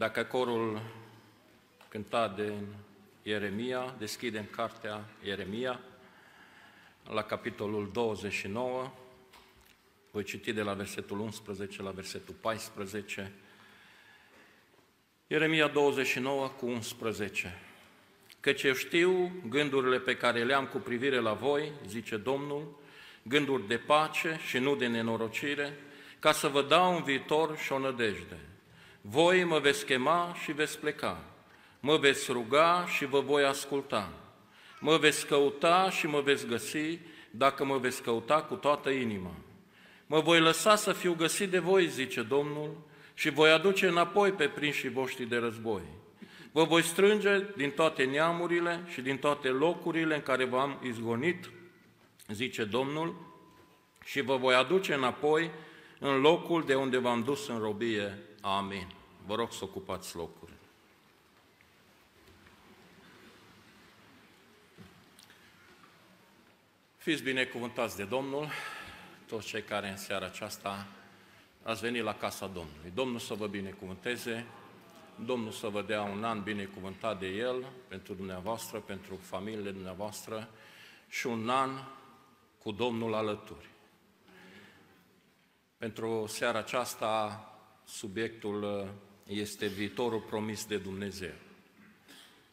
Dacă corul cânta de Ieremia, deschidem cartea Ieremia, la capitolul 29, voi citi de la versetul 11 la versetul 14, Ieremia 29 cu 11. Căci eu știu gândurile pe care le am cu privire la voi, zice Domnul, gânduri de pace și nu de nenorocire, ca să vă dau un viitor și o nădejde. Voi mă veți chema și veți pleca, mă veți ruga și vă voi asculta, mă veți căuta și mă veți găsi dacă mă veți căuta cu toată inima. Mă voi lăsa să fiu găsit de voi, zice Domnul, și voi aduce înapoi pe prinșii voștri de război. Vă voi strânge din toate neamurile și din toate locurile în care v-am izgonit, zice Domnul, și vă voi aduce înapoi în locul de unde v-am dus în robie. Amin. Vă rog să ocupați locuri. Fiți binecuvântați de Domnul, toți cei care în seara aceasta ați venit la casa Domnului. Domnul să vă binecuvânteze, Domnul să vă dea un an binecuvântat de El pentru dumneavoastră, pentru familiile dumneavoastră și un an cu Domnul alături. Pentru seara aceasta, subiectul uh, este viitorul promis de Dumnezeu.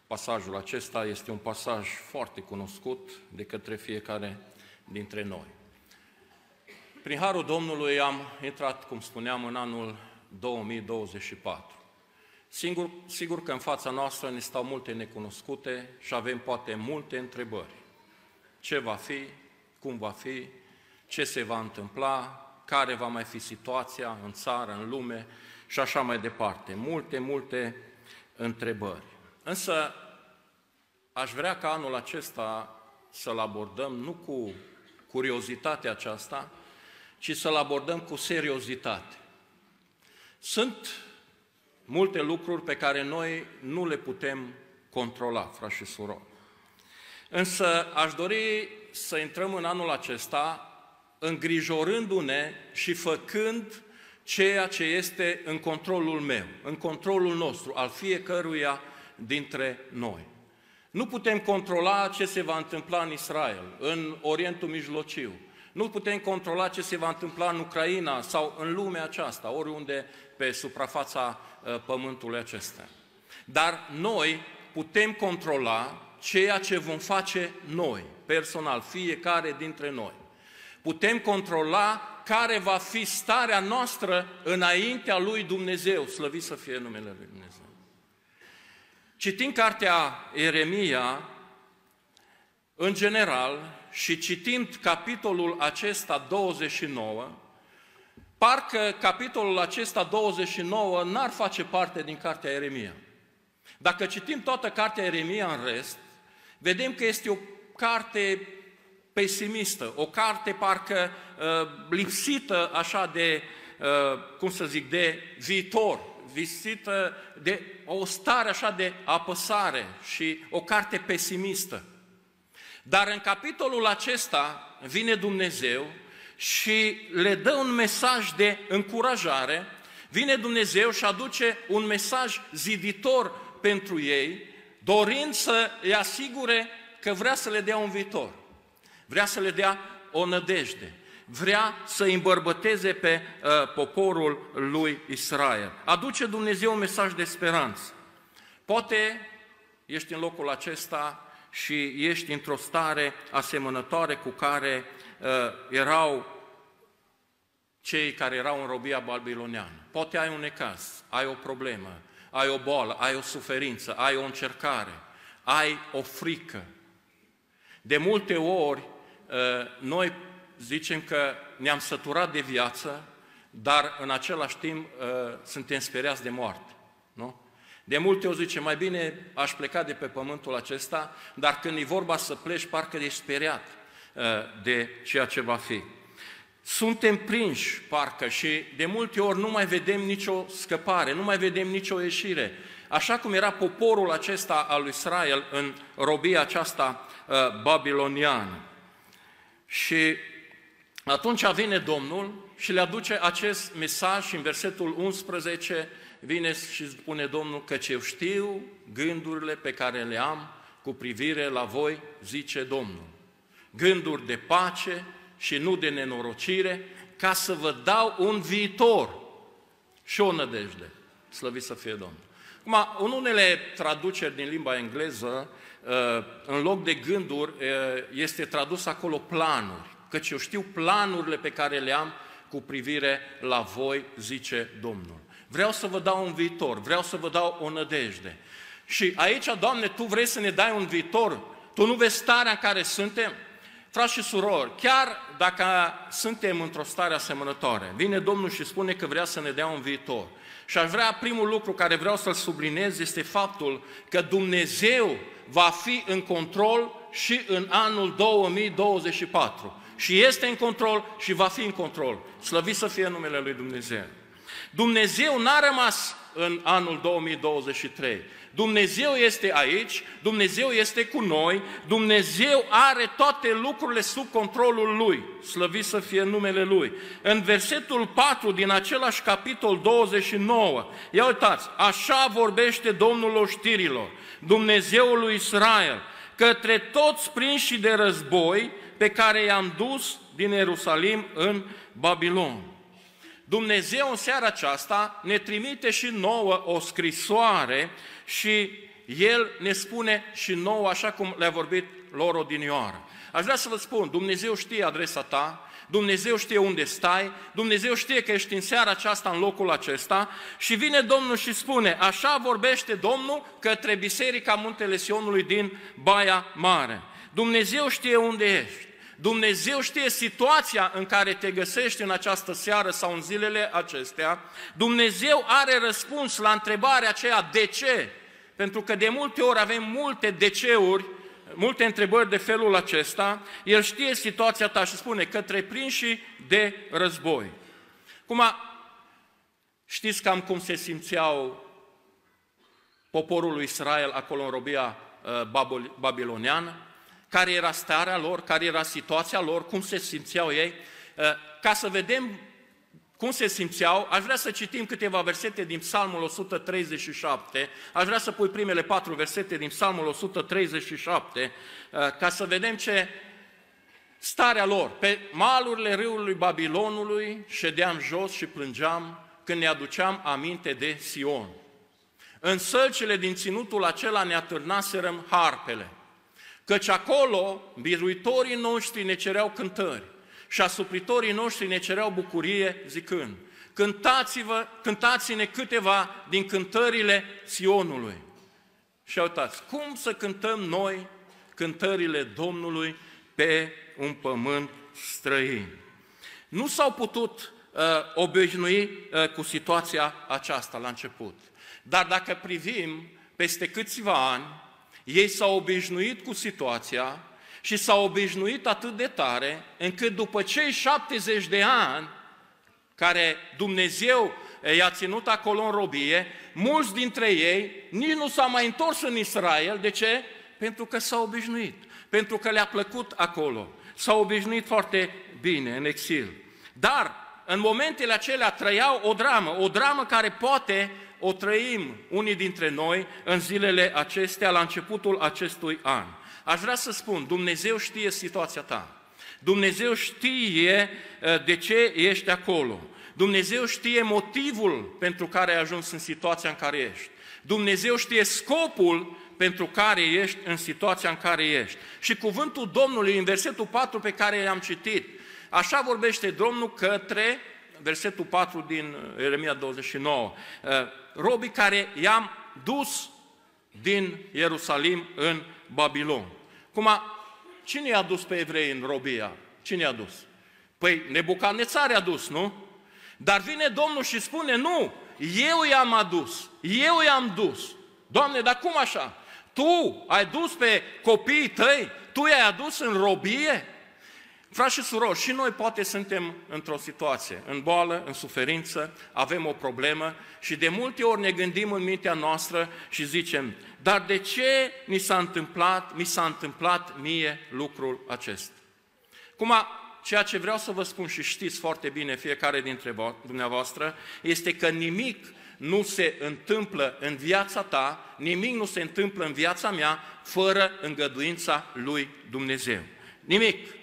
Pasajul acesta este un pasaj foarte cunoscut de către fiecare dintre noi. Prin Harul Domnului am intrat, cum spuneam, în anul 2024. Singur, sigur că în fața noastră ne stau multe necunoscute și avem poate multe întrebări. Ce va fi, cum va fi, ce se va întâmpla, care va mai fi situația în țară, în lume și așa mai departe. Multe, multe întrebări. Însă aș vrea ca anul acesta să-l abordăm nu cu curiozitatea aceasta, ci să-l abordăm cu seriozitate. Sunt multe lucruri pe care noi nu le putem controla, frați și surori. Însă aș dori să intrăm în anul acesta îngrijorându-ne și făcând ceea ce este în controlul meu, în controlul nostru, al fiecăruia dintre noi. Nu putem controla ce se va întâmpla în Israel, în Orientul Mijlociu. Nu putem controla ce se va întâmpla în Ucraina sau în lumea aceasta, oriunde pe suprafața uh, pământului acesta. Dar noi putem controla ceea ce vom face noi, personal, fiecare dintre noi. Putem controla care va fi starea noastră înaintea lui Dumnezeu, slăvit să fie numele lui Dumnezeu. Citind cartea Eremia, în general, și citind capitolul acesta 29, parcă capitolul acesta 29 n-ar face parte din cartea Eremia. Dacă citim toată cartea Eremia în rest, vedem că este o carte pesimistă, o carte parcă uh, lipsită așa de, uh, cum să zic, de viitor, lipsită de o stare așa de apăsare și o carte pesimistă. Dar în capitolul acesta vine Dumnezeu și le dă un mesaj de încurajare, vine Dumnezeu și aduce un mesaj ziditor pentru ei, dorind să îi asigure că vrea să le dea un viitor, vrea să le dea o nădejde, vrea să îi îmbărbăteze pe uh, poporul lui Israel. Aduce Dumnezeu un mesaj de speranță. Poate ești în locul acesta și ești într-o stare asemănătoare cu care uh, erau cei care erau în robia babiloniană. Poate ai un necaz, ai o problemă, ai o boală, ai o suferință, ai o încercare, ai o frică. De multe ori, uh, noi zicem că ne-am săturat de viață, dar în același timp uh, suntem speriați de moarte. Nu? De multe ori zice, mai bine aș pleca de pe pământul acesta, dar când e vorba să pleci, parcă ești speriat uh, de ceea ce va fi. Suntem prinși, parcă, și de multe ori nu mai vedem nicio scăpare, nu mai vedem nicio ieșire. Așa cum era poporul acesta al lui Israel în robia aceasta uh, babiloniană. Și atunci vine Domnul și le aduce acest mesaj și în versetul 11 vine și spune Domnul că eu știu gândurile pe care le am cu privire la voi, zice Domnul. Gânduri de pace și nu de nenorocire, ca să vă dau un viitor și o nădejde. Slăvit să fie Domnul. Acum, în unele traduceri din limba engleză, uh, în loc de gânduri, uh, este tradus acolo planuri. Căci eu știu planurile pe care le am cu privire la voi, zice Domnul. Vreau să vă dau un viitor, vreau să vă dau o nădejde. Și aici, Doamne, Tu vrei să ne dai un viitor? Tu nu vezi starea în care suntem? Frați și surori, chiar dacă suntem într-o stare asemănătoare, vine Domnul și spune că vrea să ne dea un viitor. Și aș vrea, primul lucru care vreau să-l subliniez este faptul că Dumnezeu va fi în control și în anul 2024. Și este în control și va fi în control. Slăvit să fie numele Lui Dumnezeu. Dumnezeu n-a rămas în anul 2023. Dumnezeu este aici, Dumnezeu este cu noi, Dumnezeu are toate lucrurile sub controlul Lui. Slăvit să fie numele Lui. În versetul 4 din același capitol 29, ia uitați, așa vorbește Domnul oștirilor, Dumnezeul lui Israel, către toți prinși de război pe care i-am dus din Ierusalim în Babilon. Dumnezeu în seara aceasta ne trimite și nouă o scrisoare și El ne spune și nouă, așa cum le-a vorbit lor odinioară. Aș vrea să vă spun, Dumnezeu știe adresa ta, Dumnezeu știe unde stai, Dumnezeu știe că ești în seara aceasta în locul acesta și vine Domnul și spune, așa vorbește Domnul către Biserica Muntele Sionului din Baia Mare. Dumnezeu știe unde ești. Dumnezeu știe situația în care te găsești în această seară sau în zilele acestea. Dumnezeu are răspuns la întrebarea aceea de ce. Pentru că de multe ori avem multe deceuri, multe întrebări de felul acesta. El știe situația ta și spune către prinși de război. Cum știți cam cum se simțeau poporul lui Israel acolo în robia uh, babiloniană? care era starea lor, care era situația lor, cum se simțeau ei. Uh, ca să vedem cum se simțeau, aș vrea să citim câteva versete din Psalmul 137, aș vrea să pui primele patru versete din Psalmul 137, uh, ca să vedem ce starea lor. Pe malurile râului Babilonului ședeam jos și plângeam când ne aduceam aminte de Sion. În sălcile din ținutul acela ne atârnaserăm harpele. Căci acolo biruitorii noștri ne cereau cântări și asupritorii noștri ne cereau bucurie zicând, cântați-vă, cântați-ne câteva din cântările Sionului. Și uitați, cum să cântăm noi cântările Domnului pe un pământ străin? Nu s-au putut uh, obișnui uh, cu situația aceasta la început. Dar dacă privim peste câțiva ani, ei s-au obișnuit cu situația și s-au obișnuit atât de tare încât după cei 70 de ani care Dumnezeu i-a ținut acolo în robie, mulți dintre ei nici nu s-au mai întors în Israel. De ce? Pentru că s-au obișnuit, pentru că le-a plăcut acolo. S-au obișnuit foarte bine în exil. Dar în momentele acelea trăiau o dramă, o dramă care poate o trăim unii dintre noi în zilele acestea, la începutul acestui an. Aș vrea să spun, Dumnezeu știe situația ta. Dumnezeu știe uh, de ce ești acolo. Dumnezeu știe motivul pentru care ai ajuns în situația în care ești. Dumnezeu știe scopul pentru care ești în situația în care ești. Și cuvântul Domnului în versetul 4 pe care l-am citit, așa vorbește Domnul către versetul 4 din Ieremia 29 robii care i-am dus din Ierusalim în Babilon. Cum a, cine i-a dus pe evrei în robia? Cine i-a dus? Păi Nebucanețar i-a dus, nu? Dar vine Domnul și spune, nu, eu i-am adus, eu i-am dus. Doamne, dar cum așa? Tu ai dus pe copiii tăi, tu i-ai adus în robie? Frați și surori, și noi poate suntem într-o situație, în boală, în suferință, avem o problemă și de multe ori ne gândim în mintea noastră și zicem, dar de ce mi s-a întâmplat, mi s-a întâmplat mie lucrul acesta? Cum a, ceea ce vreau să vă spun și știți foarte bine fiecare dintre dumneavoastră, este că nimic nu se întâmplă în viața ta, nimic nu se întâmplă în viața mea fără îngăduința lui Dumnezeu. Nimic.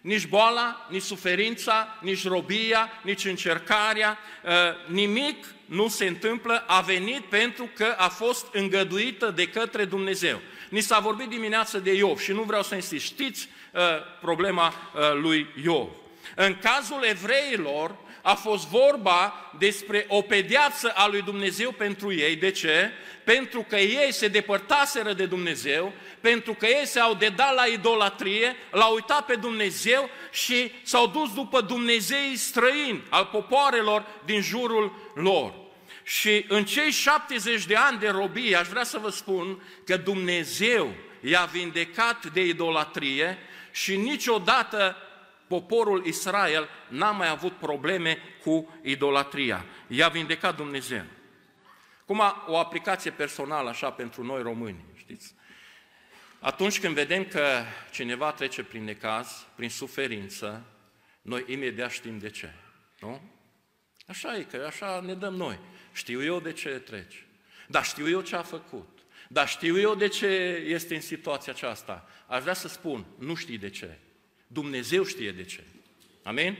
Nici boala, nici suferința, nici robia, nici încercarea, ă, nimic nu se întâmplă, a venit pentru că a fost îngăduită de către Dumnezeu. Ni s-a vorbit dimineață de Iov și nu vreau să insist. Știți uh, problema uh, lui Iov. În cazul evreilor a fost vorba despre o pedeapsă a lui Dumnezeu pentru ei. De ce? Pentru că ei se depărtaseră de Dumnezeu, pentru că ei s-au dedat la idolatrie, l-au uitat pe Dumnezeu și s-au dus după Dumnezeii străini al popoarelor din jurul lor. Și în cei 70 de ani de robie, aș vrea să vă spun că Dumnezeu i-a vindecat de idolatrie și niciodată poporul Israel n-a mai avut probleme cu idolatria. I-a vindecat Dumnezeu. Cum o aplicație personală așa pentru noi români, știți? Atunci când vedem că cineva trece prin necaz, prin suferință, noi imediat știm de ce, nu? Așa e, că așa ne dăm noi. Știu eu de ce treci. Dar știu eu ce a făcut. Dar știu eu de ce este în situația aceasta. Aș vrea să spun, nu știi de ce. Dumnezeu știe de ce. Amin?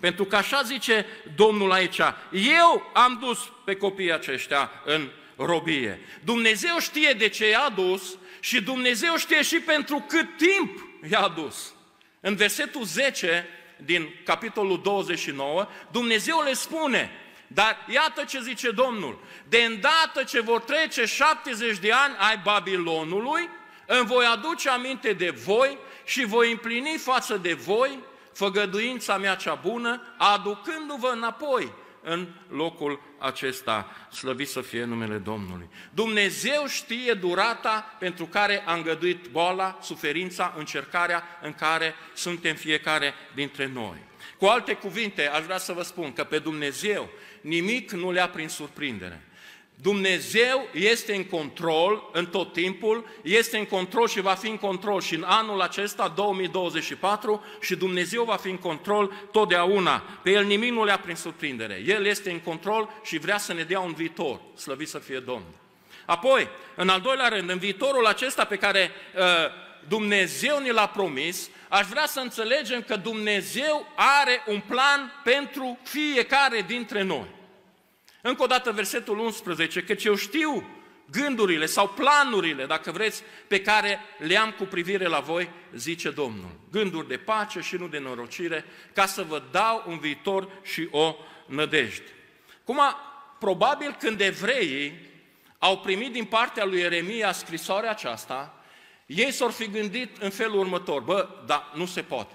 Pentru că așa zice Domnul aici, eu am dus pe copiii aceștia în robie. Dumnezeu știe de ce i-a dus și Dumnezeu știe și pentru cât timp i-a dus. În versetul 10 din capitolul 29, Dumnezeu le spune, dar iată ce zice Domnul, de îndată ce vor trece 70 de ani ai Babilonului, îmi voi aduce aminte de voi și voi împlini față de voi făgăduința mea cea bună, aducându-vă înapoi în locul acesta, slăvit să fie numele Domnului. Dumnezeu știe durata pentru care a îngăduit boala, suferința, încercarea în care suntem fiecare dintre noi. Cu alte cuvinte, aș vrea să vă spun că pe Dumnezeu nimic nu le-a prin surprindere. Dumnezeu este în control în tot timpul, este în control și va fi în control și în anul acesta, 2024, și Dumnezeu va fi în control totdeauna. Pe El nimic nu le-a prin surprindere. El este în control și vrea să ne dea un viitor. Slăvit să fie Domnul. Apoi, în al doilea rând, în viitorul acesta pe care uh, Dumnezeu ne l-a promis, aș vrea să înțelegem că Dumnezeu are un plan pentru fiecare dintre noi. Încă o dată versetul 11, căci eu știu gândurile sau planurile, dacă vreți, pe care le am cu privire la voi, zice Domnul. Gânduri de pace și nu de norocire, ca să vă dau un viitor și o nădejde. Cum probabil când evreii au primit din partea lui Ieremia scrisoarea aceasta, ei s-au fi gândit în felul următor, bă, dar nu se poate.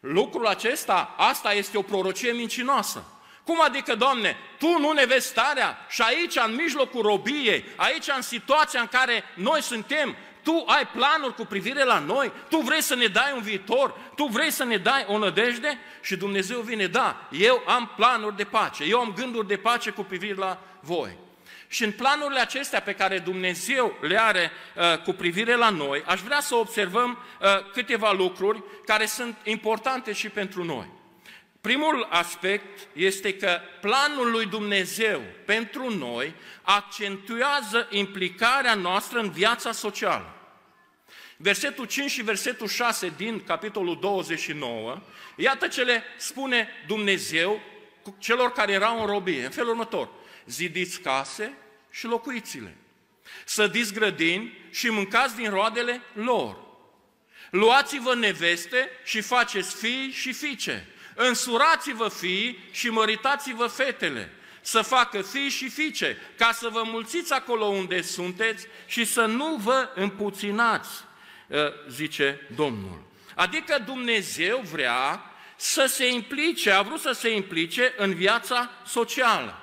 Lucrul acesta, asta este o prorocie mincinoasă. Cum adică, Doamne, Tu nu ne vezi starea și aici, în mijlocul robiei, aici, în situația în care noi suntem, Tu ai planuri cu privire la noi, Tu vrei să ne dai un viitor, Tu vrei să ne dai o nădejde? Și Dumnezeu vine, da, eu am planuri de pace, eu am gânduri de pace cu privire la voi. Și în planurile acestea pe care Dumnezeu le are uh, cu privire la noi, aș vrea să observăm uh, câteva lucruri care sunt importante și pentru noi. Primul aspect este că planul lui Dumnezeu pentru noi accentuează implicarea noastră în viața socială. Versetul 5 și versetul 6 din capitolul 29, iată ce le spune Dumnezeu celor care erau în robie, în felul următor. Zidiți case și locuiți-le. Sădiți grădini și mâncați din roadele lor. Luați-vă neveste și faceți fii și fiice Însurați-vă fii și măritați-vă fetele, să facă fii și fiice, ca să vă mulțiți acolo unde sunteți și să nu vă împuținați, ă, zice Domnul. Adică Dumnezeu vrea să se implice, a vrut să se implice în viața socială.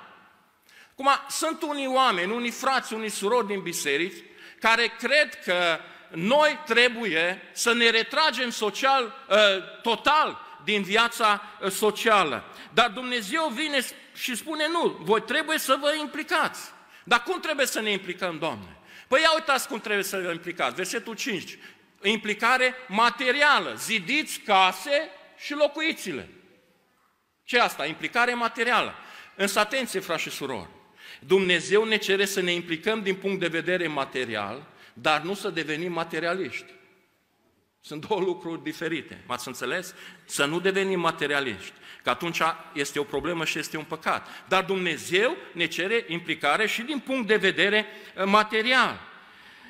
Acum, sunt unii oameni, unii frați, unii surori din biserici, care cred că noi trebuie să ne retragem social, ă, total din viața ă, socială. Dar Dumnezeu vine și spune, nu, voi trebuie să vă implicați. Dar cum trebuie să ne implicăm, Doamne? Păi ia uitați cum trebuie să vă implicați. Versetul 5. Implicare materială. Zidiți case și locuiți-le. Ce asta? Implicare materială. Însă atenție, frați și surori. Dumnezeu ne cere să ne implicăm din punct de vedere material, dar nu să devenim materialiști. Sunt două lucruri diferite. M-ați înțeles? Să nu devenim materialiști. Că atunci este o problemă și este un păcat. Dar Dumnezeu ne cere implicare și din punct de vedere uh, material.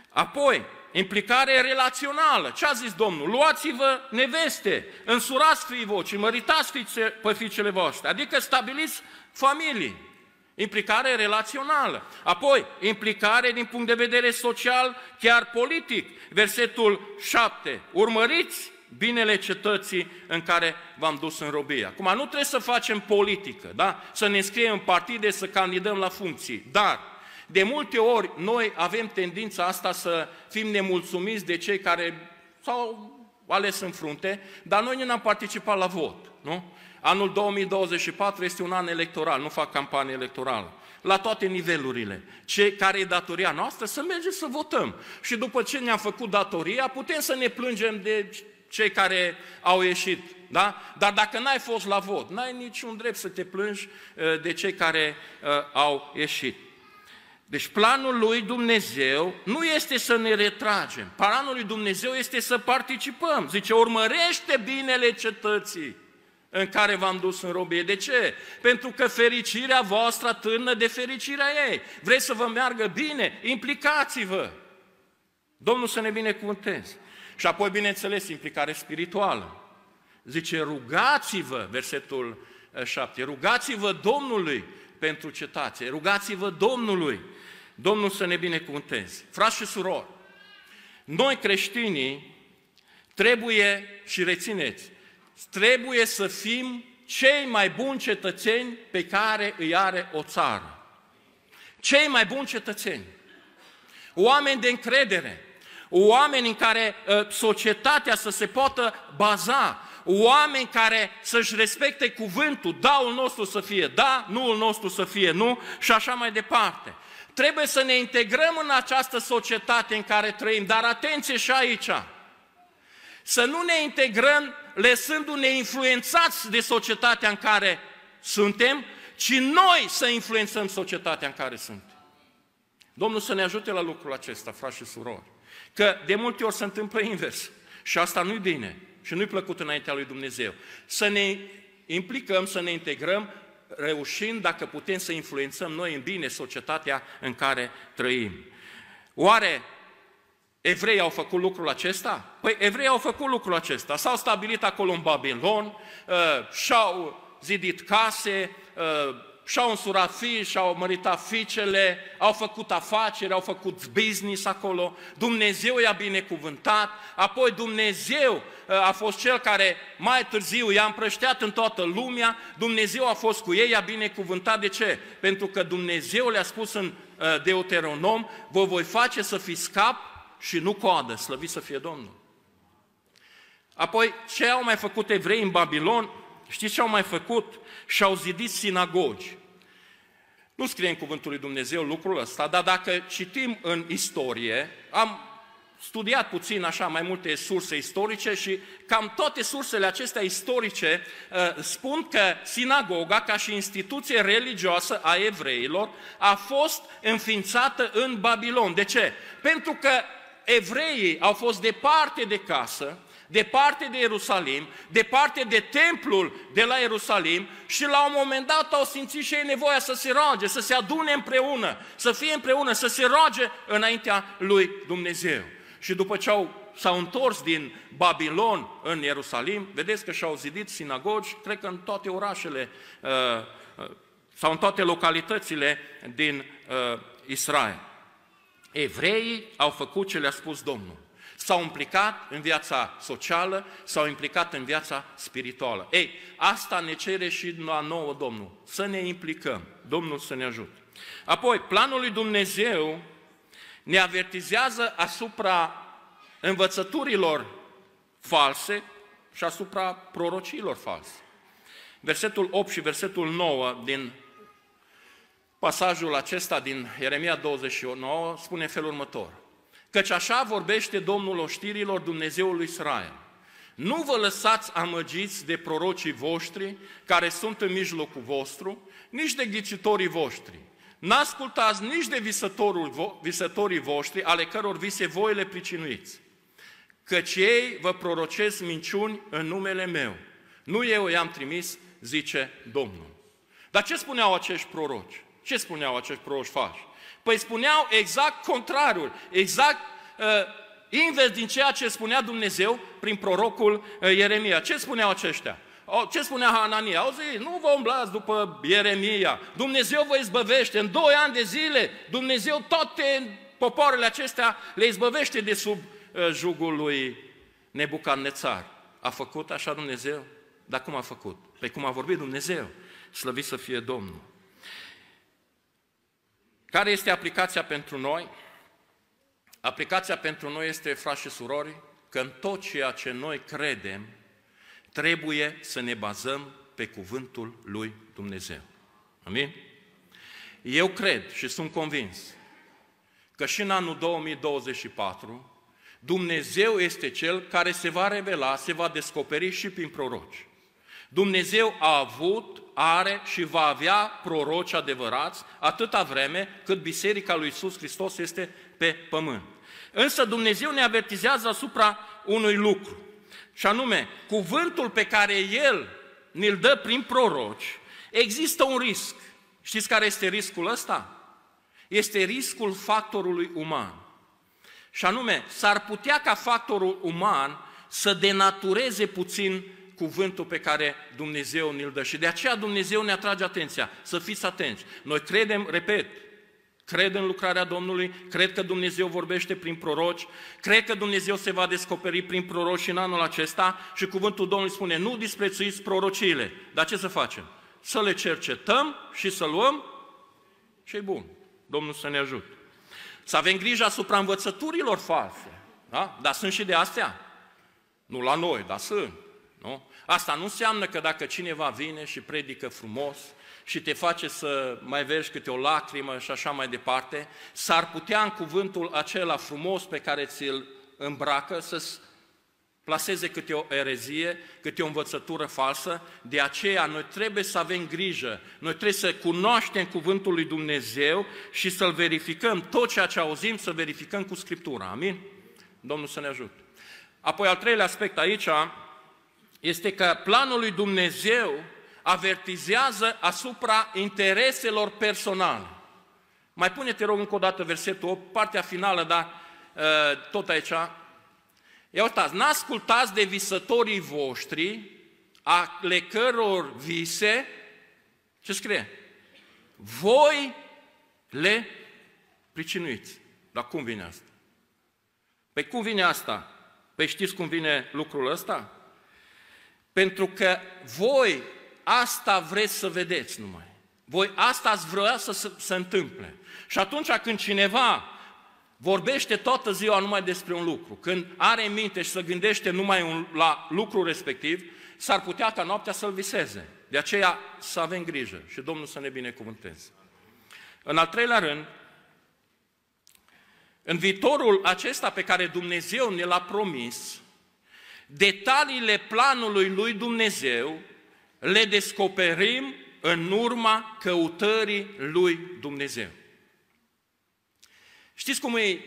Apoi, implicare relațională. Ce a zis Domnul? Luați-vă neveste, însurați fiii voci, măritați fiice, pe fiicele voastre, adică stabiliți familii. Implicare relațională. Apoi, implicare din punct de vedere social, chiar politic. Versetul 7. Urmăriți binele cetății în care v-am dus în robie. Acum, nu trebuie să facem politică, da? să ne înscriem în partide, să candidăm la funcții, dar de multe ori noi avem tendința asta să fim nemulțumiți de cei care s-au ales în frunte, dar noi nu am participat la vot. Nu? Anul 2024 este un an electoral, nu fac campanie electorală. La toate nivelurile. Ce, care e datoria noastră? Să mergem să votăm. Și după ce ne-am făcut datoria, putem să ne plângem de cei care au ieșit. Da? Dar dacă n-ai fost la vot, n-ai niciun drept să te plângi uh, de cei care uh, au ieșit. Deci planul lui Dumnezeu nu este să ne retragem. Planul lui Dumnezeu este să participăm. Zice, urmărește binele cetății în care v-am dus în robie. De ce? Pentru că fericirea voastră atârnă de fericirea ei. Vreți să vă meargă bine? Implicați-vă! Domnul să ne binecuvânteze. Și apoi, bineînțeles, implicare spirituală. Zice, rugați-vă, versetul 7, eh, rugați-vă Domnului pentru cetate, rugați-vă Domnului, Domnul să ne binecuvânteze. Frați și surori, noi creștinii trebuie, și rețineți, trebuie să fim cei mai buni cetățeni pe care îi are o țară. Cei mai buni cetățeni. Oameni de încredere, oameni în care uh, societatea să se poată baza, oameni care să-și respecte cuvântul, daul nostru să fie da, nuul nostru să fie nu și așa mai departe. Trebuie să ne integrăm în această societate în care trăim, dar atenție și aici, să nu ne integrăm lăsându-ne influențați de societatea în care suntem, ci noi să influențăm societatea în care suntem. Domnul să ne ajute la lucrul acesta, frați și surori. Că de multe ori se întâmplă invers. Și asta nu-i bine și nu-i plăcut înaintea lui Dumnezeu. Să ne implicăm, să ne integrăm, reușind, dacă putem să influențăm noi în bine societatea în care trăim. Oare Evrei au făcut lucrul acesta? Păi evrei au făcut lucrul acesta. S-au stabilit acolo în Babilon, uh, și-au zidit case, uh, și-au însurat fii, și-au măritat fiicele, au făcut afaceri, au făcut business acolo, Dumnezeu i-a binecuvântat, apoi Dumnezeu uh, a fost cel care mai târziu i-a împrășteat în toată lumea, Dumnezeu a fost cu ei, i-a binecuvântat. De ce? Pentru că Dumnezeu le-a spus în Deuteronom, vă voi face să fiți cap și nu coadă, slăvit să fie Domnul. Apoi, ce au mai făcut evrei în Babilon? Știți ce au mai făcut? Și-au zidit sinagogi. Nu scrie în Cuvântul lui Dumnezeu lucrul ăsta, dar dacă citim în istorie, am studiat puțin așa mai multe surse istorice și cam toate sursele acestea istorice uh, spun că sinagoga, ca și instituție religioasă a evreilor, a fost înființată în Babilon. De ce? Pentru că evreii au fost departe de casă, departe de Ierusalim, departe de templul de la Ierusalim și la un moment dat au simțit și ei nevoia să se roage, să se adune împreună, să fie împreună, să se roage înaintea lui Dumnezeu. Și după ce au, s-au întors din Babilon în Ierusalim, vedeți că și-au zidit sinagogi, cred că în toate orașele uh, uh sau în toate localitățile din uh, Israel. Evreii au făcut ce le-a spus Domnul. S-au implicat în viața socială, s-au implicat în viața spirituală. Ei, asta ne cere și la nouă Domnul, să ne implicăm. Domnul să ne ajute. Apoi, planul lui Dumnezeu ne avertizează asupra învățăturilor false și asupra prorociilor false. Versetul 8 și versetul 9 din Pasajul acesta din Ieremia 29 spune felul următor. Căci așa vorbește Domnul oștirilor Dumnezeului Israel. Nu vă lăsați amăgiți de prorocii voștri care sunt în mijlocul vostru, nici de ghicitorii voștri. N-ascultați nici de visătorul, visătorii voștri, ale căror vise voi le pricinuiți, căci ei vă prorocesc minciuni în numele meu. Nu eu i-am trimis, zice Domnul. Dar ce spuneau acești proroci? Ce spuneau acești proroci fași? Păi spuneau exact contrariul, exact uh, invers din ceea ce spunea Dumnezeu prin prorocul uh, Ieremia. Ce spuneau aceștia? Ce spunea Hanania? Au zis, nu vă umblați după Ieremia, Dumnezeu vă izbăvește, în doi ani de zile Dumnezeu toate popoarele acestea le izbăvește de sub uh, jugul lui Nebucadnețar. A făcut așa Dumnezeu? Dar cum a făcut? Pe păi cum a vorbit Dumnezeu, slăvit să fie Domnul. Care este aplicația pentru noi? Aplicația pentru noi este, frați și surori, că în tot ceea ce noi credem, trebuie să ne bazăm pe cuvântul lui Dumnezeu. Amin? Eu cred și sunt convins că și în anul 2024 Dumnezeu este Cel care se va revela, se va descoperi și prin proroci. Dumnezeu a avut, are și va avea proroci adevărați atâta vreme cât Biserica lui Iisus Hristos este pe pământ. Însă Dumnezeu ne avertizează asupra unui lucru, și anume, cuvântul pe care El ne-l dă prin proroci, există un risc. Știți care este riscul ăsta? Este riscul factorului uman. Și anume, s-ar putea ca factorul uman să denatureze puțin cuvântul pe care Dumnezeu ne-l dă. Și de aceea Dumnezeu ne atrage atenția, să fiți atenți. Noi credem, repet, cred în lucrarea Domnului, cred că Dumnezeu vorbește prin proroci, cred că Dumnezeu se va descoperi prin proroci în anul acesta și cuvântul Domnului spune, nu disprețuiți prorociile. Dar ce să facem? Să le cercetăm și să luăm și e bun. Domnul să ne ajute. Să avem grijă asupra învățăturilor false. Da? Dar sunt și de astea. Nu la noi, dar sunt. Nu? Asta nu înseamnă că dacă cineva vine și predică frumos și te face să mai vergi câte o lacrimă și așa mai departe, s-ar putea în cuvântul acela frumos pe care ți-l îmbracă să plaseze câte o erezie, câte o învățătură falsă, de aceea noi trebuie să avem grijă, noi trebuie să cunoaștem cuvântul lui Dumnezeu și să-l verificăm, tot ceea ce auzim să verificăm cu Scriptura. Amin? Domnul să ne ajute. Apoi al treilea aspect aici este că planul lui Dumnezeu avertizează asupra intereselor personale. Mai pune, te rog, încă o dată versetul 8, partea finală, dar uh, tot aici. Ia uitați, n-ascultați de visătorii voștri, ale căror vise, ce scrie? Voi le pricinuiți. Dar cum vine asta? Păi cum vine asta? Păi știți cum vine lucrul ăsta? Pentru că voi asta vreți să vedeți numai. Voi asta ați vrea să se, se întâmple. Și atunci când cineva vorbește toată ziua numai despre un lucru, când are în minte și să gândește numai un, la lucru respectiv, s-ar putea ca noaptea să-l viseze. De aceea să avem grijă și Domnul să ne binecuvânteze. În al treilea rând, în viitorul acesta pe care Dumnezeu ne l-a promis, detaliile planului lui Dumnezeu le descoperim în urma căutării lui Dumnezeu. Știți cum e?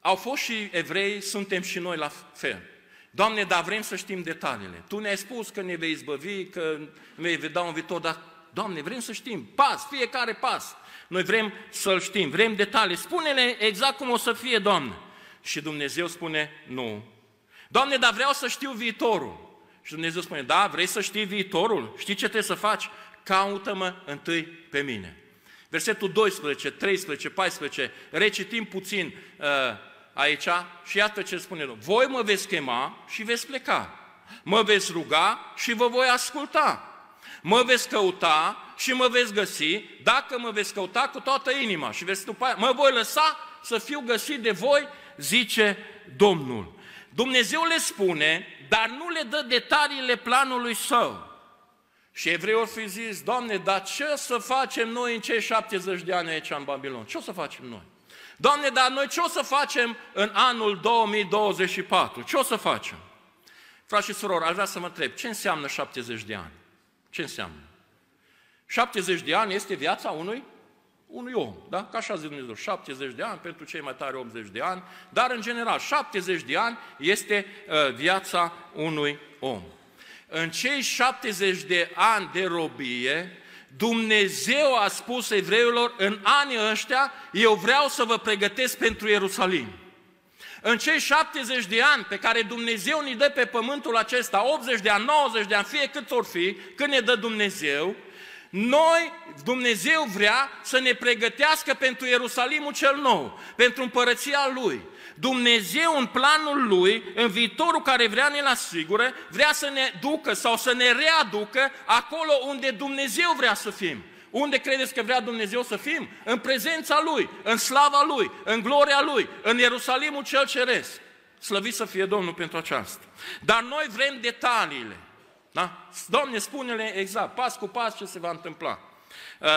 Au fost și evrei, suntem și noi la fel. Doamne, dar vrem să știm detaliile. Tu ne-ai spus că ne vei izbăvi, că ne vei da un viitor, dar Doamne, vrem să știm, pas, fiecare pas. Noi vrem să-l știm, vrem detalii. Spune-ne exact cum o să fie, Doamne. Și Dumnezeu spune, nu. Doamne, dar vreau să știu viitorul. Și Dumnezeu spune, da, vrei să știi viitorul? Știi ce trebuie să faci? Caută-mă întâi pe mine. Versetul 12, 13, 14, recitim puțin uh, aici și iată ce spune Domnul. Voi mă veți chema și veți pleca. Mă veți ruga și vă voi asculta. Mă veți căuta și mă veți găsi, dacă mă veți căuta cu toată inima și veți după aia, mă voi lăsa să fiu găsit de voi, zice Domnul. Dumnezeu le spune, dar nu le dă detaliile planului său. Și evreii au fi zis, Doamne, dar ce să facem noi în cei 70 de ani aici în Babilon? Ce o să facem noi? Doamne, dar noi ce o să facem în anul 2024? Ce o să facem? Frați și surori, aș vrea să mă întreb, ce înseamnă 70 de ani? Ce înseamnă? 70 de ani este viața unui unui om, da? Ca așa zice Dumnezeu, 70 de ani, pentru cei mai tari 80 de ani, dar în general 70 de ani este uh, viața unui om. În cei 70 de ani de robie, Dumnezeu a spus evreilor, în anii ăștia, eu vreau să vă pregătesc pentru Ierusalim. În cei 70 de ani pe care Dumnezeu ne dă pe pământul acesta, 80 de ani, 90 de ani, fie cât or fi, când ne dă Dumnezeu, noi, Dumnezeu vrea să ne pregătească pentru Ierusalimul cel nou, pentru împărăția Lui. Dumnezeu în planul Lui, în viitorul care vrea ne-l asigură, vrea să ne ducă sau să ne readucă acolo unde Dumnezeu vrea să fim. Unde credeți că vrea Dumnezeu să fim? În prezența Lui, în slava Lui, în gloria Lui, în Ierusalimul cel ceresc. Slăvit să fie Domnul pentru aceasta. Dar noi vrem detaliile. Da? Doamne, spune-le exact, pas cu pas, ce se va întâmpla. Uh,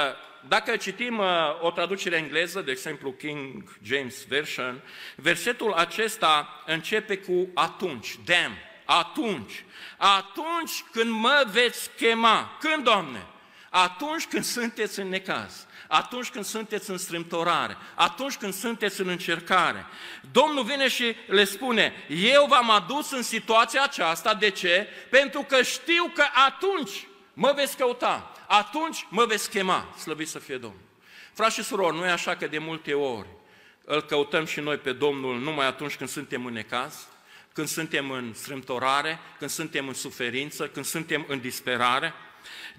dacă citim uh, o traducere engleză, de exemplu King James Version, versetul acesta începe cu atunci, damn, atunci, atunci când mă veți chema, când, Doamne? Atunci când sunteți în necaz atunci când sunteți în strâmtorare, atunci când sunteți în încercare. Domnul vine și le spune, eu v-am adus în situația aceasta, de ce? Pentru că știu că atunci mă veți căuta, atunci mă veți chema, slăvit să fie Domnul. Frați și surori, nu e așa că de multe ori îl căutăm și noi pe Domnul numai atunci când suntem în necaz, când suntem în strâmtorare, când suntem în suferință, când suntem în disperare.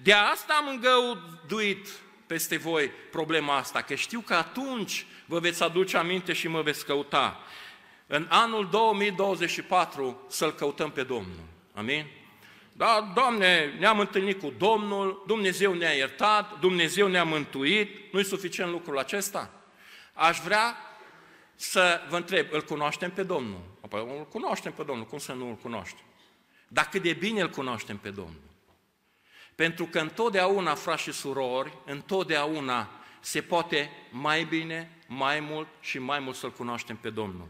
De asta am îngăduit peste voi problema asta, că știu că atunci vă veți aduce aminte și mă veți căuta. În anul 2024 să-L căutăm pe Domnul. Amin? Da, Doamne, ne-am întâlnit cu Domnul, Dumnezeu ne-a iertat, Dumnezeu ne-a mântuit, nu-i suficient lucrul acesta? Aș vrea să vă întreb, îl cunoaștem pe Domnul? Apoi, îl cunoaștem pe Domnul, cum să nu îl cunoaștem? Dar cât de bine îl cunoaștem pe Domnul? Pentru că întotdeauna, frați și surori, întotdeauna se poate mai bine, mai mult și mai mult să-L cunoaștem pe Domnul.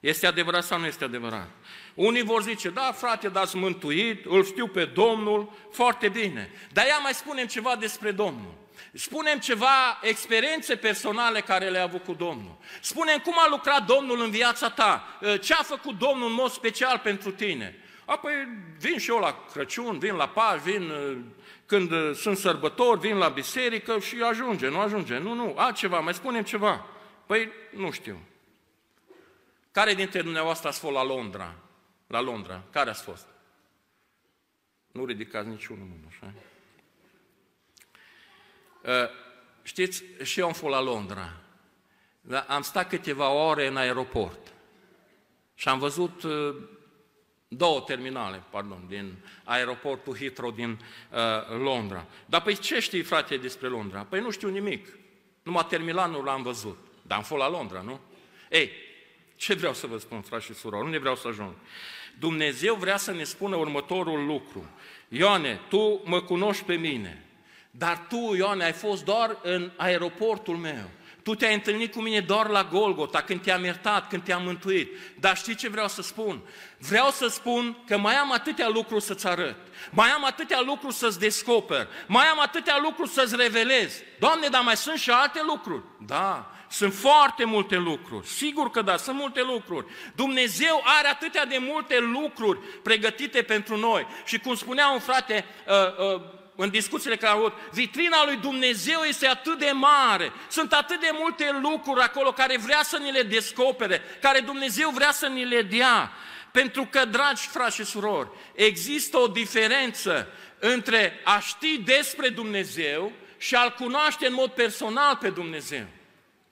Este adevărat sau nu este adevărat? Unii vor zice, da, frate, dați mântuit, îl știu pe Domnul, foarte bine. Dar ia mai spunem ceva despre Domnul. Spunem ceva experiențe personale care le-a avut cu Domnul. Spunem cum a lucrat Domnul în viața ta, ce a făcut Domnul în mod special pentru tine. Apoi vin și eu la Crăciun, vin la Paș, vin când uh, sunt sărbători, vin la biserică și ajunge, nu ajunge. Nu, nu, altceva, mai spunem ceva. Păi, nu știu. Care dintre dumneavoastră ați fost la Londra? La Londra, care ați fost? Nu ridicați niciunul mână, așa? Uh, știți, și eu am fost la Londra. Dar am stat câteva ore în aeroport și am văzut uh, două terminale, pardon, din aeroportul Heathrow din uh, Londra. Dar păi ce știi, frate, despre Londra? Păi nu știu nimic. Numai terminalul l-am văzut. Dar am fost la Londra, nu? Ei, ce vreau să vă spun, frate și surori? Unde vreau să ajung? Dumnezeu vrea să ne spună următorul lucru. Ioane, tu mă cunoști pe mine, dar tu, Ioane, ai fost doar în aeroportul meu. Tu te-ai întâlnit cu mine doar la Golgota, când te-am iertat, când te-am mântuit. Dar știi ce vreau să spun? Vreau să spun că mai am atâtea lucruri să-ți arăt, mai am atâtea lucruri să-ți descoper, mai am atâtea lucruri să-ți revelez. Doamne, dar mai sunt și alte lucruri. Da, sunt foarte multe lucruri. Sigur că da, sunt multe lucruri. Dumnezeu are atâtea de multe lucruri pregătite pentru noi. Și cum spunea un frate, uh, uh, în discuțiile care au avut, vitrina lui Dumnezeu este atât de mare, sunt atât de multe lucruri acolo care vrea să ni le descopere, care Dumnezeu vrea să ni le dea. Pentru că, dragi frați și surori, există o diferență între a ști despre Dumnezeu și a-L cunoaște în mod personal pe Dumnezeu.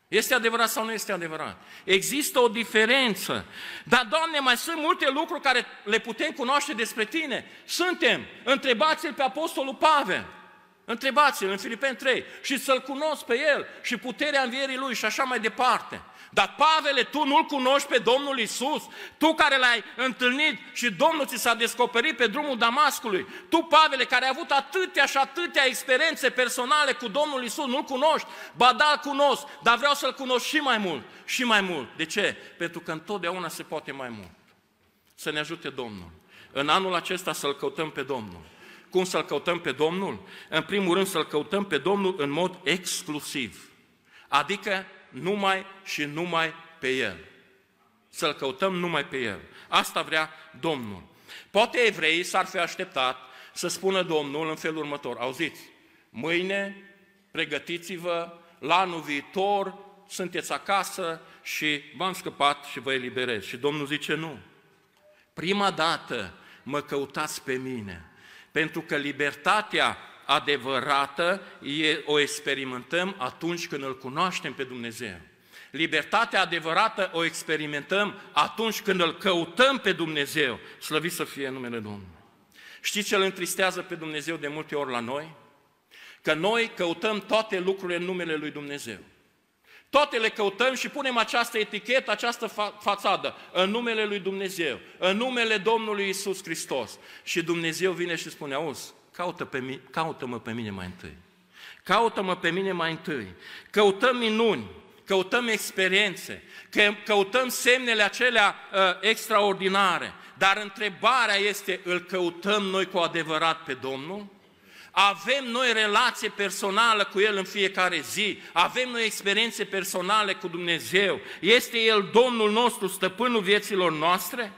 Este adevărat sau nu este adevărat? Există o diferență. Dar, Doamne, mai sunt multe lucruri care le putem cunoaște despre Tine. Suntem. Întrebați-l pe Apostolul Pavel. Întrebați-l în Filipeni 3 și să-L cunosc pe El și puterea învierii Lui și așa mai departe. Dar, Pavele, tu nu-L cunoști pe Domnul Isus? Tu care l-ai întâlnit și Domnul ți s-a descoperit pe drumul Damascului? Tu, Pavele, care ai avut atâtea și atâtea experiențe personale cu Domnul Isus, nu-L cunoști? Ba da, l cunosc, dar vreau să-L cunosc și mai mult, și mai mult. De ce? Pentru că întotdeauna se poate mai mult. Să ne ajute Domnul. În anul acesta să-L căutăm pe Domnul. Cum să-L căutăm pe Domnul? În primul rând să-L căutăm pe Domnul în mod exclusiv. Adică numai și numai pe El. Să-L căutăm numai pe El. Asta vrea Domnul. Poate evreii s-ar fi așteptat să spună Domnul în felul următor. Auziți, mâine pregătiți-vă, la anul viitor sunteți acasă și v-am scăpat și vă eliberez. Și Domnul zice nu. Prima dată mă căutați pe mine, pentru că libertatea adevărată o experimentăm atunci când îl cunoaștem pe Dumnezeu. Libertatea adevărată o experimentăm atunci când îl căutăm pe Dumnezeu. Slăvit să fie numele Domnului. Știți ce îl întristează pe Dumnezeu de multe ori la noi? Că noi căutăm toate lucrurile în numele lui Dumnezeu. Toate le căutăm și punem această etichetă, această fa- fațadă, în numele lui Dumnezeu, în numele Domnului Isus Hristos. Și Dumnezeu vine și spune, auzi, caută pe mine, caută-mă pe mine mai întâi. Caută-mă pe mine mai întâi. Căutăm minuni, căutăm experiențe, căutăm semnele acelea uh, extraordinare. Dar întrebarea este, îl căutăm noi cu adevărat pe Domnul? Avem noi relație personală cu El în fiecare zi, avem noi experiențe personale cu Dumnezeu. Este El Domnul nostru, stăpânul vieților noastre?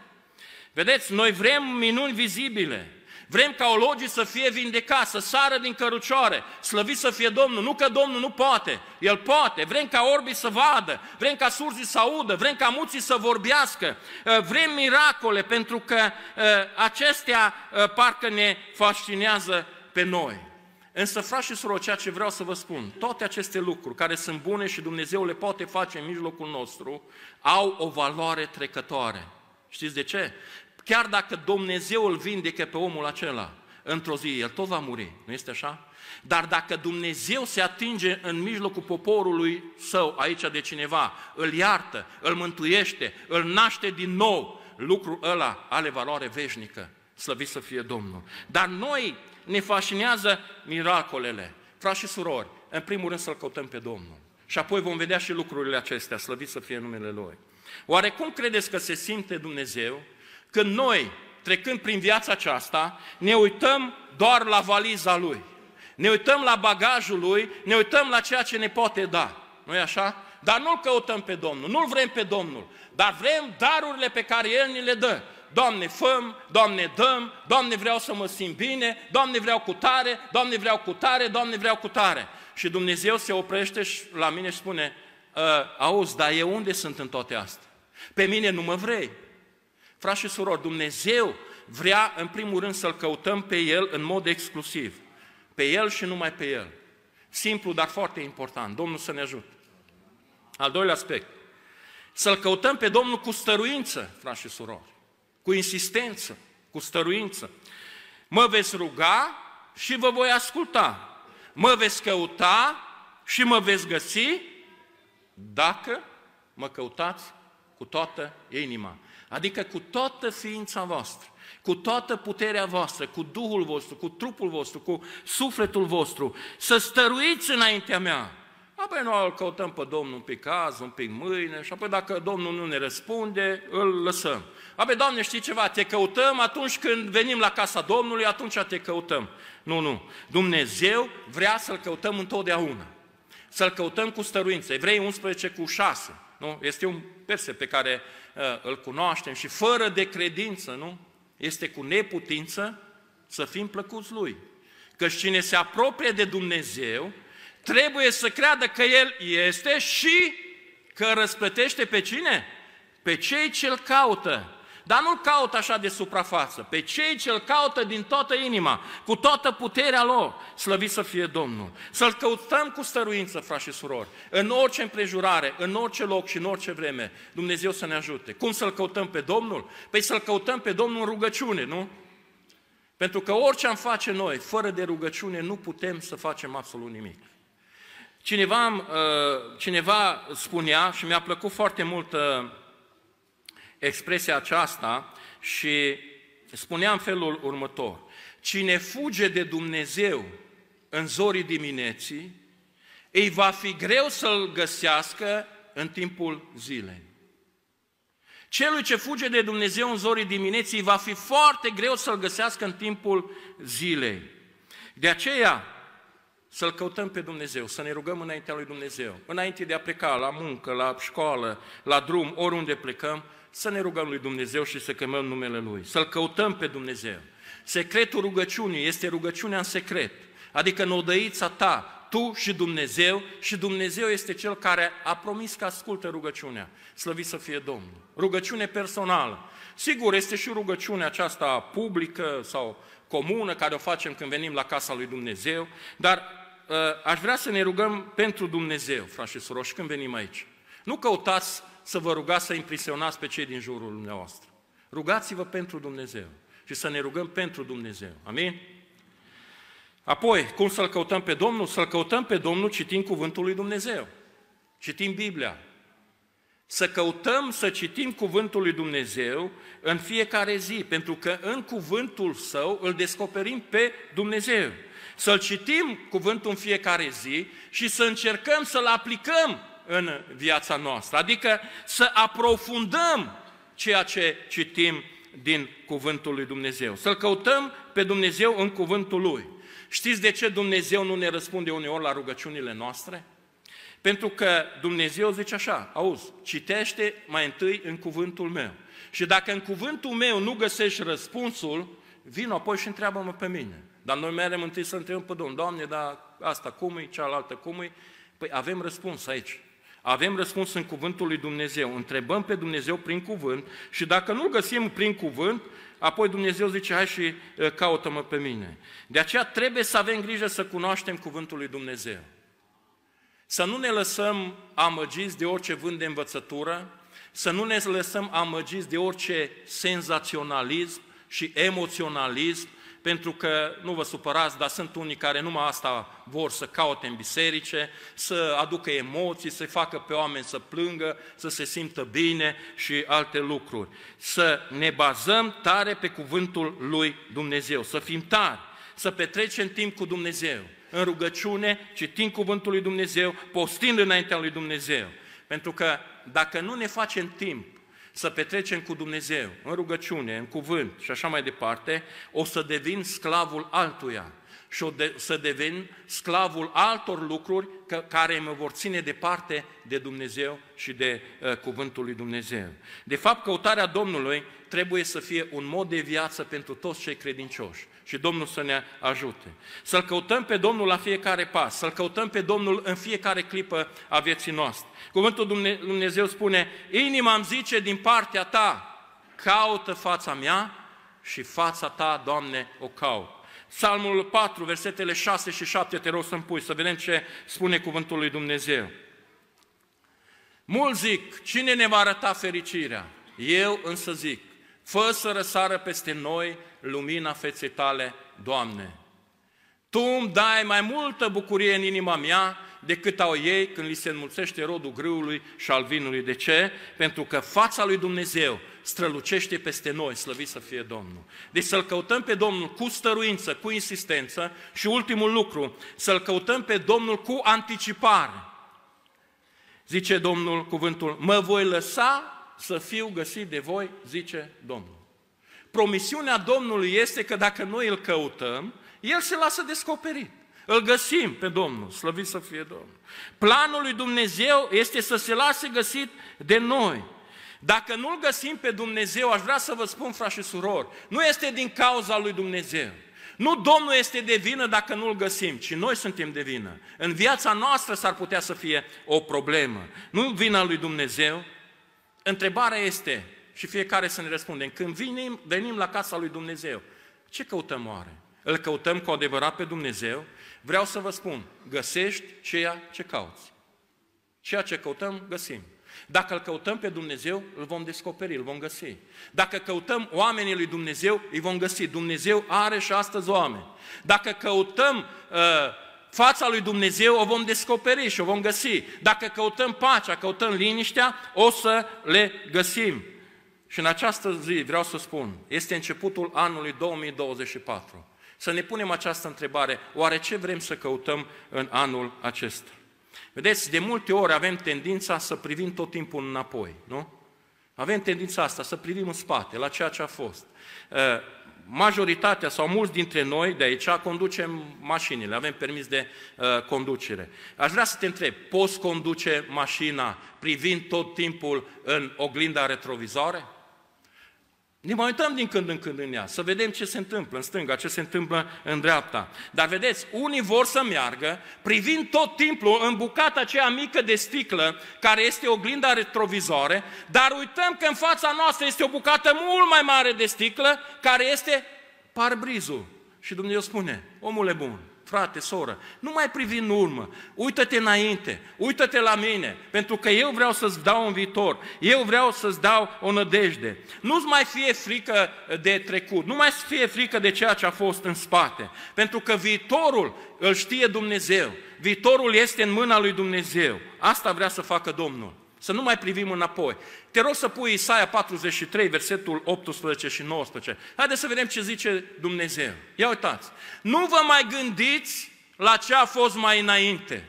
Vedeți, noi vrem minuni vizibile, Vrem ca ologii să fie vindecați, să sară din cărucioare, slăvit să fie Domnul. Nu că Domnul nu poate, El poate. Vrem ca orbii să vadă, vrem ca surzii să audă, vrem ca muții să vorbească. Uh, vrem miracole pentru că uh, acestea uh, parcă ne fascinează pe noi. Însă, frați și surori, ceea ce vreau să vă spun, toate aceste lucruri care sunt bune și Dumnezeu le poate face în mijlocul nostru, au o valoare trecătoare. Știți de ce? Chiar dacă Dumnezeu îl vindecă pe omul acela, într-o zi, el tot va muri, nu este așa? Dar dacă Dumnezeu se atinge în mijlocul poporului său, aici de cineva, îl iartă, îl mântuiește, îl naște din nou, lucrul ăla are valoare veșnică. Slăvit să fie Domnul. Dar noi ne fascinează miracolele. Frați și surori, în primul rând să-L căutăm pe Domnul. Și apoi vom vedea și lucrurile acestea, slăvit să fie numele Lui. Oare cum credeți că se simte Dumnezeu când noi, trecând prin viața aceasta, ne uităm doar la valiza Lui, ne uităm la bagajul Lui, ne uităm la ceea ce ne poate da. nu e așa? Dar nu-L căutăm pe Domnul, nu-L vrem pe Domnul, dar vrem darurile pe care El ni le dă. Doamne, făm, Doamne, dăm, Doamne, vreau să mă simt bine, Doamne, vreau cu tare, Doamne, vreau cu tare, Doamne, vreau cu tare. Și Dumnezeu se oprește și la mine și spune, ă, auzi, dar eu unde sunt în toate astea? Pe mine nu mă vrei. Frați și surori, Dumnezeu vrea în primul rând să-L căutăm pe El în mod exclusiv. Pe El și numai pe El. Simplu, dar foarte important. Domnul să ne ajute. Al doilea aspect. Să-L căutăm pe Domnul cu stăruință, frați și surori. Cu insistență, cu stăruință. Mă veți ruga și vă voi asculta. Mă veți căuta și mă veți găsi dacă mă căutați cu toată inima. Adică cu toată ființa voastră, cu toată puterea voastră, cu Duhul vostru, cu trupul vostru, cu sufletul vostru, să stăruiți înaintea mea. Apoi noi îl căutăm pe Domnul un pic azi, un pic mâine și apoi dacă Domnul nu ne răspunde, îl lăsăm. Apoi, Doamne, știi ceva, te căutăm atunci când venim la casa Domnului, atunci te căutăm. Nu, nu. Dumnezeu vrea să-L căutăm întotdeauna. Să-L căutăm cu stăruință. Evrei 11 cu 6. Nu? Este un verset pe care uh, îl cunoaștem și fără de credință, nu? Este cu neputință să fim plăcuți Lui. Că cine se apropie de Dumnezeu trebuie să creadă că El este și că răsplătește pe cine? Pe cei ce-L caută. Dar nu-L caută așa de suprafață, pe cei ce îl caută din toată inima, cu toată puterea lor, slăvit să fie Domnul. Să-L căutăm cu stăruință, frați și surori, în orice împrejurare, în orice loc și în orice vreme, Dumnezeu să ne ajute. Cum să-L căutăm pe Domnul? Păi să-L căutăm pe Domnul în rugăciune, nu? Pentru că orice am face noi, fără de rugăciune, nu putem să facem absolut nimic. Cineva, uh, cineva spunea și mi-a plăcut foarte mult uh, expresia aceasta și spunea în felul următor. Cine fuge de Dumnezeu în zorii dimineții, îi va fi greu să-L găsească în timpul zilei. Celui ce fuge de Dumnezeu în zorii dimineții va fi foarte greu să-L găsească în timpul zilei. De aceea, să-L căutăm pe Dumnezeu, să ne rugăm înaintea lui Dumnezeu. Înainte de a pleca la muncă, la școală, la drum, oriunde plecăm, să ne rugăm lui Dumnezeu și să chemăm numele Lui, să-L căutăm pe Dumnezeu. Secretul rugăciunii este rugăciunea în secret, adică în odăița ta, tu și Dumnezeu și Dumnezeu este Cel care a promis că ascultă rugăciunea. Slăvit să fie Domnul. Rugăciune personală. Sigur, este și rugăciunea aceasta publică sau comună care o facem când venim la casa lui Dumnezeu, dar uh, aș vrea să ne rugăm pentru Dumnezeu, frați și surori, când venim aici. Nu căutați să vă rugați să impresionați pe cei din jurul dumneavoastră. Rugați-vă pentru Dumnezeu și să ne rugăm pentru Dumnezeu. Amin? Apoi, cum să-L căutăm pe Domnul? Să-L căutăm pe Domnul citind Cuvântul lui Dumnezeu. Citim Biblia. Să căutăm să citim Cuvântul lui Dumnezeu în fiecare zi, pentru că în Cuvântul Său îl descoperim pe Dumnezeu. Să-L citim Cuvântul în fiecare zi și să încercăm să-L aplicăm în viața noastră, adică să aprofundăm ceea ce citim din Cuvântul lui Dumnezeu. Să-L căutăm pe Dumnezeu în Cuvântul Lui. Știți de ce Dumnezeu nu ne răspunde uneori la rugăciunile noastre? Pentru că Dumnezeu zice așa, auzi, citește mai întâi în cuvântul meu. Și dacă în cuvântul meu nu găsești răspunsul, vin apoi și întreabă-mă pe mine. Dar noi merem întâi să întrebăm pe Domnul, Doamne, dar asta cum e, cealaltă cum e? Păi avem răspuns aici. Avem răspuns în cuvântul lui Dumnezeu. Întrebăm pe Dumnezeu prin cuvânt și dacă nu găsim prin cuvânt, apoi Dumnezeu zice, hai și caută-mă pe mine. De aceea trebuie să avem grijă să cunoaștem cuvântul lui Dumnezeu. Să nu ne lăsăm amăgiți de orice vânt de învățătură, să nu ne lăsăm amăgiți de orice senzaționalism și emoționalism, pentru că, nu vă supărați, dar sunt unii care numai asta vor să caute în biserice, să aducă emoții, să facă pe oameni să plângă, să se simtă bine și alte lucruri. Să ne bazăm tare pe cuvântul lui Dumnezeu, să fim tari, să petrecem timp cu Dumnezeu, în rugăciune, citind cuvântul lui Dumnezeu, postind înaintea lui Dumnezeu. Pentru că dacă nu ne facem timp să petrecem cu Dumnezeu, în rugăciune, în cuvânt și așa mai departe, o să devin sclavul altuia și o de, să devin sclavul altor lucruri că, care mă vor ține departe de Dumnezeu și de uh, cuvântul lui Dumnezeu. De fapt, căutarea Domnului trebuie să fie un mod de viață pentru toți cei credincioși și Domnul să ne ajute. Să-L căutăm pe Domnul la fiecare pas, să-L căutăm pe Domnul în fiecare clipă a vieții noastre. Cuvântul Dumnezeu spune, inima îmi zice din partea ta, caută fața mea și fața ta, Doamne, o caut. Psalmul 4, versetele 6 și 7, te rog să-mi pui, să vedem ce spune cuvântul lui Dumnezeu. Mulți zic, cine ne va arăta fericirea? Eu însă zic, fă să răsară peste noi lumina feței tale, Doamne. Tu îmi dai mai multă bucurie în inima mea decât au ei când li se înmulțește rodul grâului și al vinului. De ce? Pentru că fața lui Dumnezeu strălucește peste noi, slăvit să fie Domnul. Deci să-L căutăm pe Domnul cu stăruință, cu insistență și ultimul lucru, să-L căutăm pe Domnul cu anticipare. Zice Domnul cuvântul, mă voi lăsa să fiu găsit de voi, zice Domnul. Promisiunea Domnului este că dacă noi îl căutăm, El se lasă descoperit. Îl găsim pe Domnul, slăvit să fie Domnul. Planul lui Dumnezeu este să se lase găsit de noi. Dacă nu-L găsim pe Dumnezeu, aș vrea să vă spun, frați și surori, nu este din cauza lui Dumnezeu. Nu Domnul este de vină dacă nu-L găsim, ci noi suntem de vină. În viața noastră s-ar putea să fie o problemă. Nu vina lui Dumnezeu. Întrebarea este, și fiecare să ne răspundem, când venim, venim la casa lui Dumnezeu, ce căutăm oare? Îl căutăm cu adevărat pe Dumnezeu? Vreau să vă spun, găsești ceea ce cauți. Ceea ce căutăm, găsim. Dacă îl căutăm pe Dumnezeu, îl vom descoperi, îl vom găsi. Dacă căutăm oamenii lui Dumnezeu, îi vom găsi. Dumnezeu are și astăzi oameni. Dacă căutăm uh, fața lui Dumnezeu, o vom descoperi și o vom găsi. Dacă căutăm pacea, căutăm liniștea, o să le găsim. Și în această zi vreau să spun, este începutul anului 2024. Să ne punem această întrebare, oare ce vrem să căutăm în anul acesta? Vedeți, de multe ori avem tendința să privim tot timpul înapoi, nu? Avem tendința asta, să privim în spate, la ceea ce a fost. Uh, majoritatea sau mulți dintre noi de aici conducem mașinile, avem permis de uh, conducere. Aș vrea să te întreb, poți conduce mașina privind tot timpul în oglinda retrovizoare? Ne mai uităm din când în când în ea, să vedem ce se întâmplă în stânga, ce se întâmplă în dreapta. Dar vedeți, unii vor să meargă privind tot timpul în bucata aceea mică de sticlă, care este oglinda retrovizoare, dar uităm că în fața noastră este o bucată mult mai mare de sticlă, care este parbrizul. Și Dumnezeu spune, omule bun, frate, soră, nu mai privi în urmă, uită-te înainte, uită-te la mine, pentru că eu vreau să-ți dau un viitor, eu vreau să-ți dau o nădejde. Nu-ți mai fie frică de trecut, nu mai fie frică de ceea ce a fost în spate, pentru că viitorul îl știe Dumnezeu, viitorul este în mâna lui Dumnezeu. Asta vrea să facă Domnul. Să nu mai privim înapoi. Te rog să pui Isaia 43, versetul 18 și 19. Haideți să vedem ce zice Dumnezeu. Ia uitați. Nu vă mai gândiți la ce a fost mai înainte.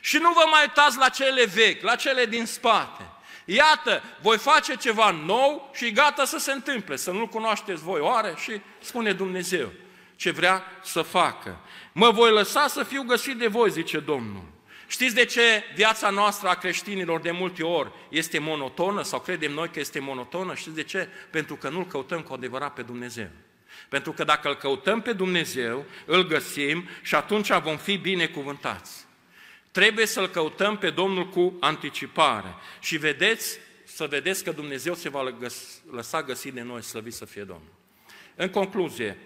Și nu vă mai uitați la cele vechi, la cele din spate. Iată, voi face ceva nou și gata să se întâmple. Să nu-L cunoașteți voi oare? Și spune Dumnezeu ce vrea să facă. Mă voi lăsa să fiu găsit de voi, zice Domnul. Știți de ce viața noastră a creștinilor de multe ori este monotonă sau credem noi că este monotonă? Știți de ce? Pentru că nu-L căutăm cu adevărat pe Dumnezeu. Pentru că dacă îl căutăm pe Dumnezeu, îl găsim și atunci vom fi binecuvântați. Trebuie să-L căutăm pe Domnul cu anticipare. Și vedeți, să vedeți că Dumnezeu se va lăsa găsit de noi, slăvit să fie Domnul. În concluzie,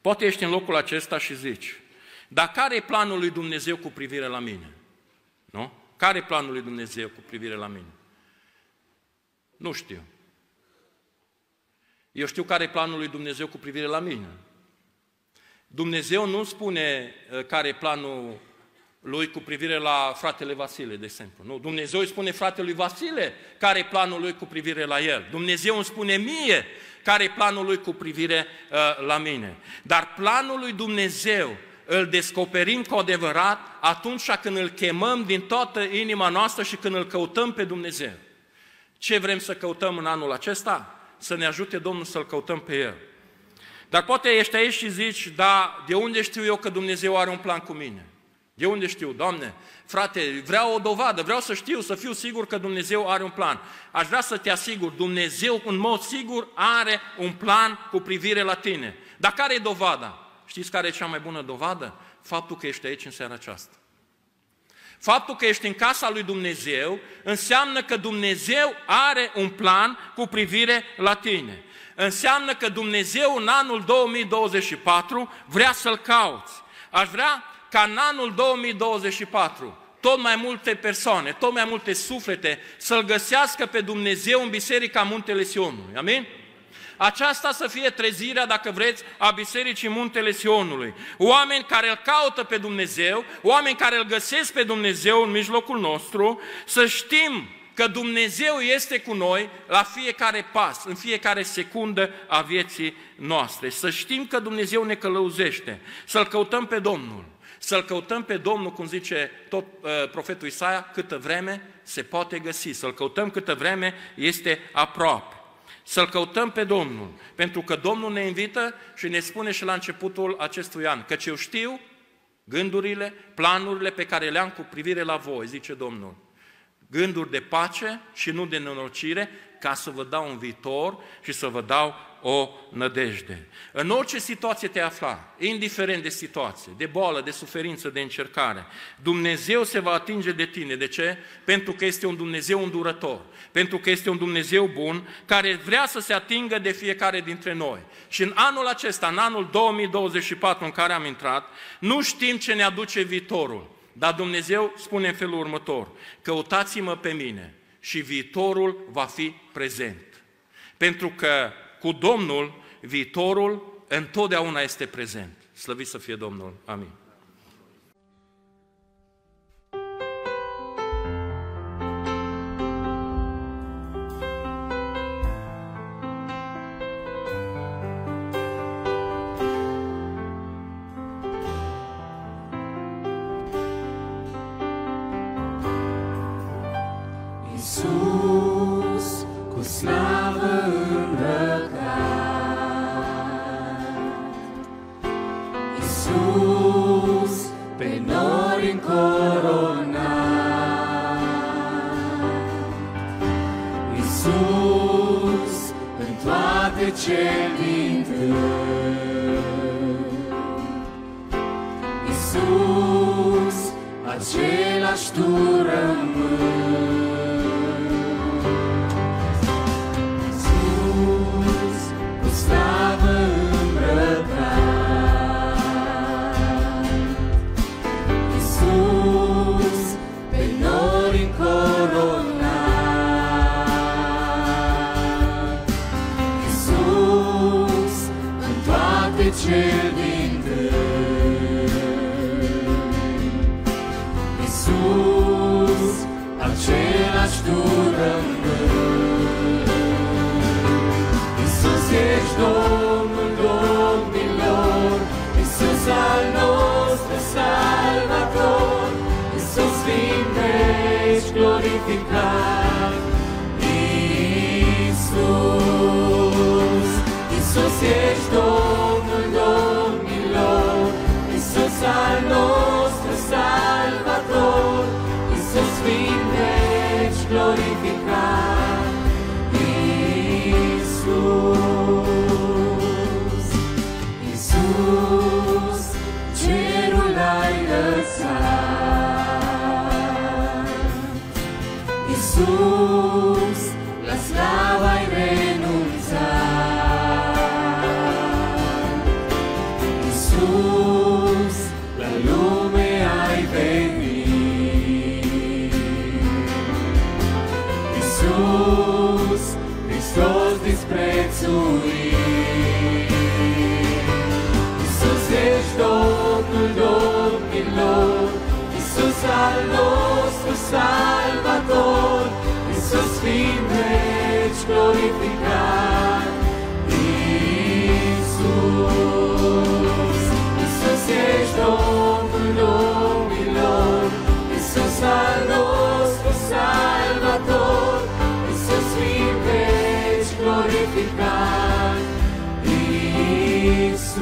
poate ești în locul acesta și zici, dar care e planul lui Dumnezeu cu privire la mine? Nu? Care e planul lui Dumnezeu cu privire la mine? Nu știu. Eu știu care e planul lui Dumnezeu cu privire la mine. Dumnezeu nu spune uh, care e planul lui cu privire la fratele Vasile, de exemplu. Nu, Dumnezeu îi spune fratelui Vasile care e planul lui cu privire la el. Dumnezeu îmi spune mie care e planul lui cu privire uh, la mine. Dar planul lui Dumnezeu îl descoperim cu adevărat atunci când îl chemăm din toată inima noastră și când îl căutăm pe Dumnezeu. Ce vrem să căutăm în anul acesta? Să ne ajute Domnul să-L căutăm pe El. Dar poate ești aici și zici, da, de unde știu eu că Dumnezeu are un plan cu mine? De unde știu? Doamne, frate, vreau o dovadă, vreau să știu, să fiu sigur că Dumnezeu are un plan. Aș vrea să te asigur, Dumnezeu în mod sigur are un plan cu privire la tine. Dar care e dovada? Știți care e cea mai bună dovadă? Faptul că ești aici în seara aceasta. Faptul că ești în casa lui Dumnezeu înseamnă că Dumnezeu are un plan cu privire la tine. Înseamnă că Dumnezeu în anul 2024 vrea să-L cauți. Aș vrea ca în anul 2024 tot mai multe persoane, tot mai multe suflete să-L găsească pe Dumnezeu în Biserica Muntele Sionului. Amin? Aceasta să fie trezirea, dacă vreți, a Bisericii Muntele Sionului. Oameni care îl caută pe Dumnezeu, oameni care îl găsesc pe Dumnezeu în mijlocul nostru, să știm că Dumnezeu este cu noi la fiecare pas, în fiecare secundă a vieții noastre. Să știm că Dumnezeu ne călăuzește, să-L căutăm pe Domnul. Să-L căutăm pe Domnul, cum zice tot uh, profetul Isaia, câtă vreme se poate găsi. Să-L căutăm câtă vreme este aproape să-L căutăm pe Domnul, pentru că Domnul ne invită și ne spune și la începutul acestui an, că eu știu gândurile, planurile pe care le am cu privire la voi, zice Domnul. Gânduri de pace și nu de nenorocire, ca să vă dau un viitor și să vă dau o nădejde. În orice situație te afla, indiferent de situație, de boală, de suferință, de încercare, Dumnezeu se va atinge de tine. De ce? Pentru că este un Dumnezeu îndurător, pentru că este un Dumnezeu bun, care vrea să se atingă de fiecare dintre noi. Și în anul acesta, în anul 2024 în care am intrat, nu știm ce ne aduce viitorul, dar Dumnezeu spune în felul următor, căutați-mă pe mine și viitorul va fi prezent. Pentru că cu Domnul, viitorul întotdeauna este prezent. Slăvit să fie Domnul. Amin. Toate Iisus ești Domnul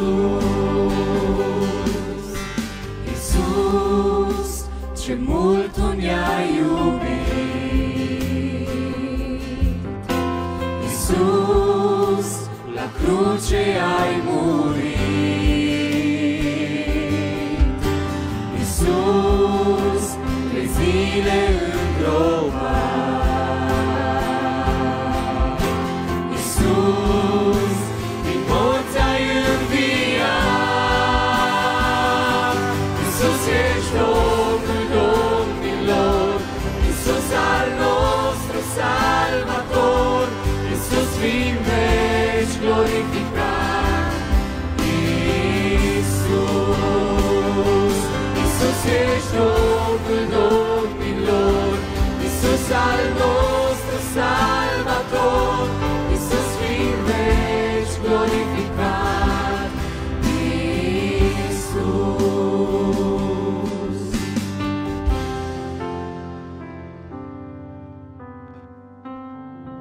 Iisus,